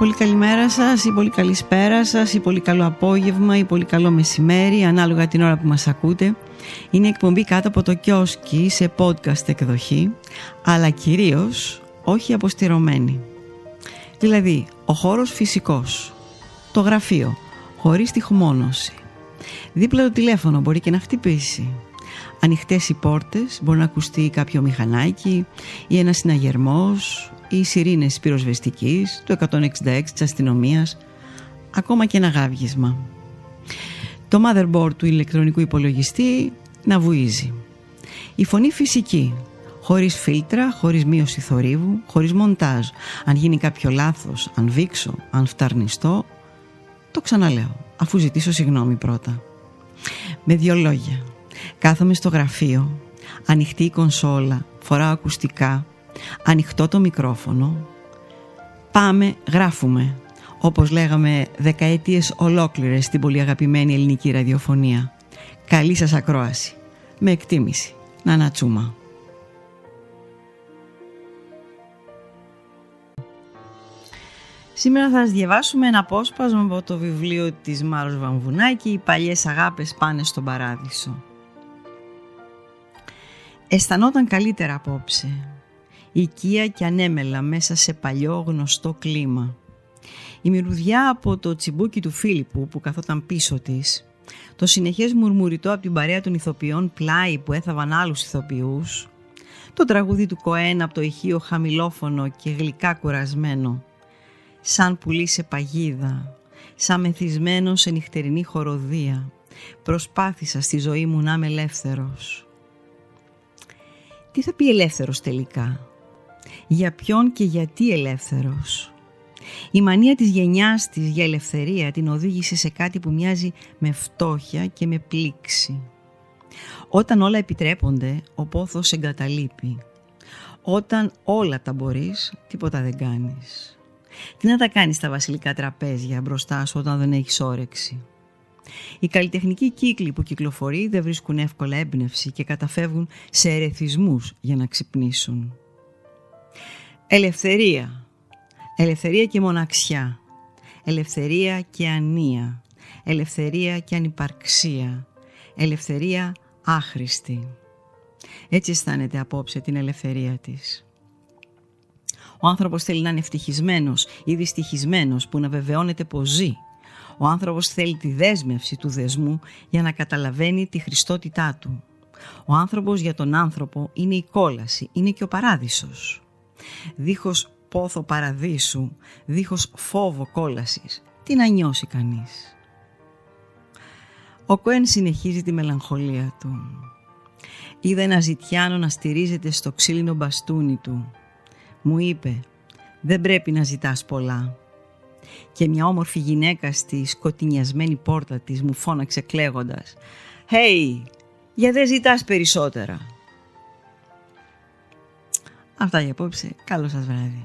πολύ καλημέρα σας ή πολύ καλησπέρα σας ή πολύ καλό απόγευμα ή πολύ καλό μεσημέρι ανάλογα την ώρα που μας ακούτε. Είναι εκπομπή κάτω από το κιόσκι σε podcast εκδοχή αλλά κυρίως όχι αποστηρωμένη. Δηλαδή ο χώρος φυσικός, το γραφείο, χωρίς τυχμόνωση. Δίπλα το τηλέφωνο μπορεί και να χτυπήσει. Ανοιχτές οι πόρτες, μπορεί να ακουστεί κάποιο μηχανάκι ή ένας συναγερμός ή οι σιρήνες πυροσβεστικής, το 166 της αστυνομίας, ακόμα και ένα γάβγισμα. Το motherboard του ηλεκτρονικού υπολογιστή να βουίζει. Η φωνή φυσική, χωρίς φίλτρα, χωρίς μείωση θορύβου, χωρίς μοντάζ. Αν γίνει κάποιο λάθος, αν βήξω, αν φταρνιστώ, το ξαναλέω, αφού ζητήσω συγγνώμη πρώτα. Με δύο λόγια. Κάθομαι στο γραφείο, ανοιχτή η κονσόλα, φοράω ακουστικά, ανοιχτό το μικρόφωνο. Πάμε, γράφουμε, όπως λέγαμε δεκαετίες ολόκληρες στην πολύ αγαπημένη ελληνική ραδιοφωνία. Καλή σας ακρόαση. Με εκτίμηση. Να ανατσούμα. Σήμερα θα σας διαβάσουμε ένα απόσπασμα από το βιβλίο της Μάρος Βαμβουνάκη «Οι παλιές αγάπες πάνε στον παράδεισο». Αισθανόταν καλύτερα απόψε, οικία και ανέμελα μέσα σε παλιό γνωστό κλίμα. Η μυρουδιά από το τσιμπούκι του Φίλιππου που καθόταν πίσω της, το συνεχές μουρμουριτό από την παρέα των ηθοποιών πλάι που έθαβαν άλλους ηθοποιούς, το τραγούδι του Κοέν από το ηχείο χαμηλόφωνο και γλυκά κουρασμένο, σαν πουλί σε παγίδα, σαν μεθυσμένο σε νυχτερινή χοροδία. Προσπάθησα στη ζωή μου να είμαι ελεύθερος. Τι θα πει ελεύθερος τελικά; Για ποιον και γιατί ελεύθερος; Η μανία της γενιάς της για ελευθερία την οδήγησε σε κάτι που μοιάζει με φτώχεια και με πλήξη. Όταν όλα επιτρέπονται, ο πόθος εγκαταλείπει. Όταν όλα τα μπορείς, τίποτα δεν κάνεις. Τι να τα κάνεις στα βασιλικά τραπέζια μπροστά σου όταν δεν έχεις όρεξη; Οι καλλιτεχνικοί κύκλοι που κυκλοφορεί δεν βρίσκουν εύκολα έμπνευση και καταφεύγουν σε ερεθισμούς για να ξυπνήσουν. Ελευθερία. Ελευθερία και μοναξιά. Ελευθερία και ανία. Ελευθερία και ανυπαρξία. Ελευθερία άχρηστη. Έτσι αισθάνεται απόψε την ελευθερία της. Ο άνθρωπος θέλει να είναι ευτυχισμένος ή δυστυχισμένος που να βεβαιώνεται πως ζει. Ο άνθρωπος θέλει τη δέσμευση του δεσμού για να καταλαβαίνει τη χριστότητά του. Ο άνθρωπος για τον άνθρωπο είναι η κόλαση, είναι και ο παράδεισος. Δίχως πόθο παραδείσου, δίχως φόβο κόλασης, τι να νιώσει κανείς. Ο Κοέν συνεχίζει τη μελαγχολία του. Είδα ένα ζητιάνο να στηρίζεται στο ξύλινο μπαστούνι του μου είπε «Δεν πρέπει να ζητάς πολλά». Και μια όμορφη γυναίκα στη σκοτεινιασμένη πόρτα της μου φώναξε κλαίγοντας «Hey, για δεν ζητάς περισσότερα». Αυτά για απόψε. Καλό σας βράδυ.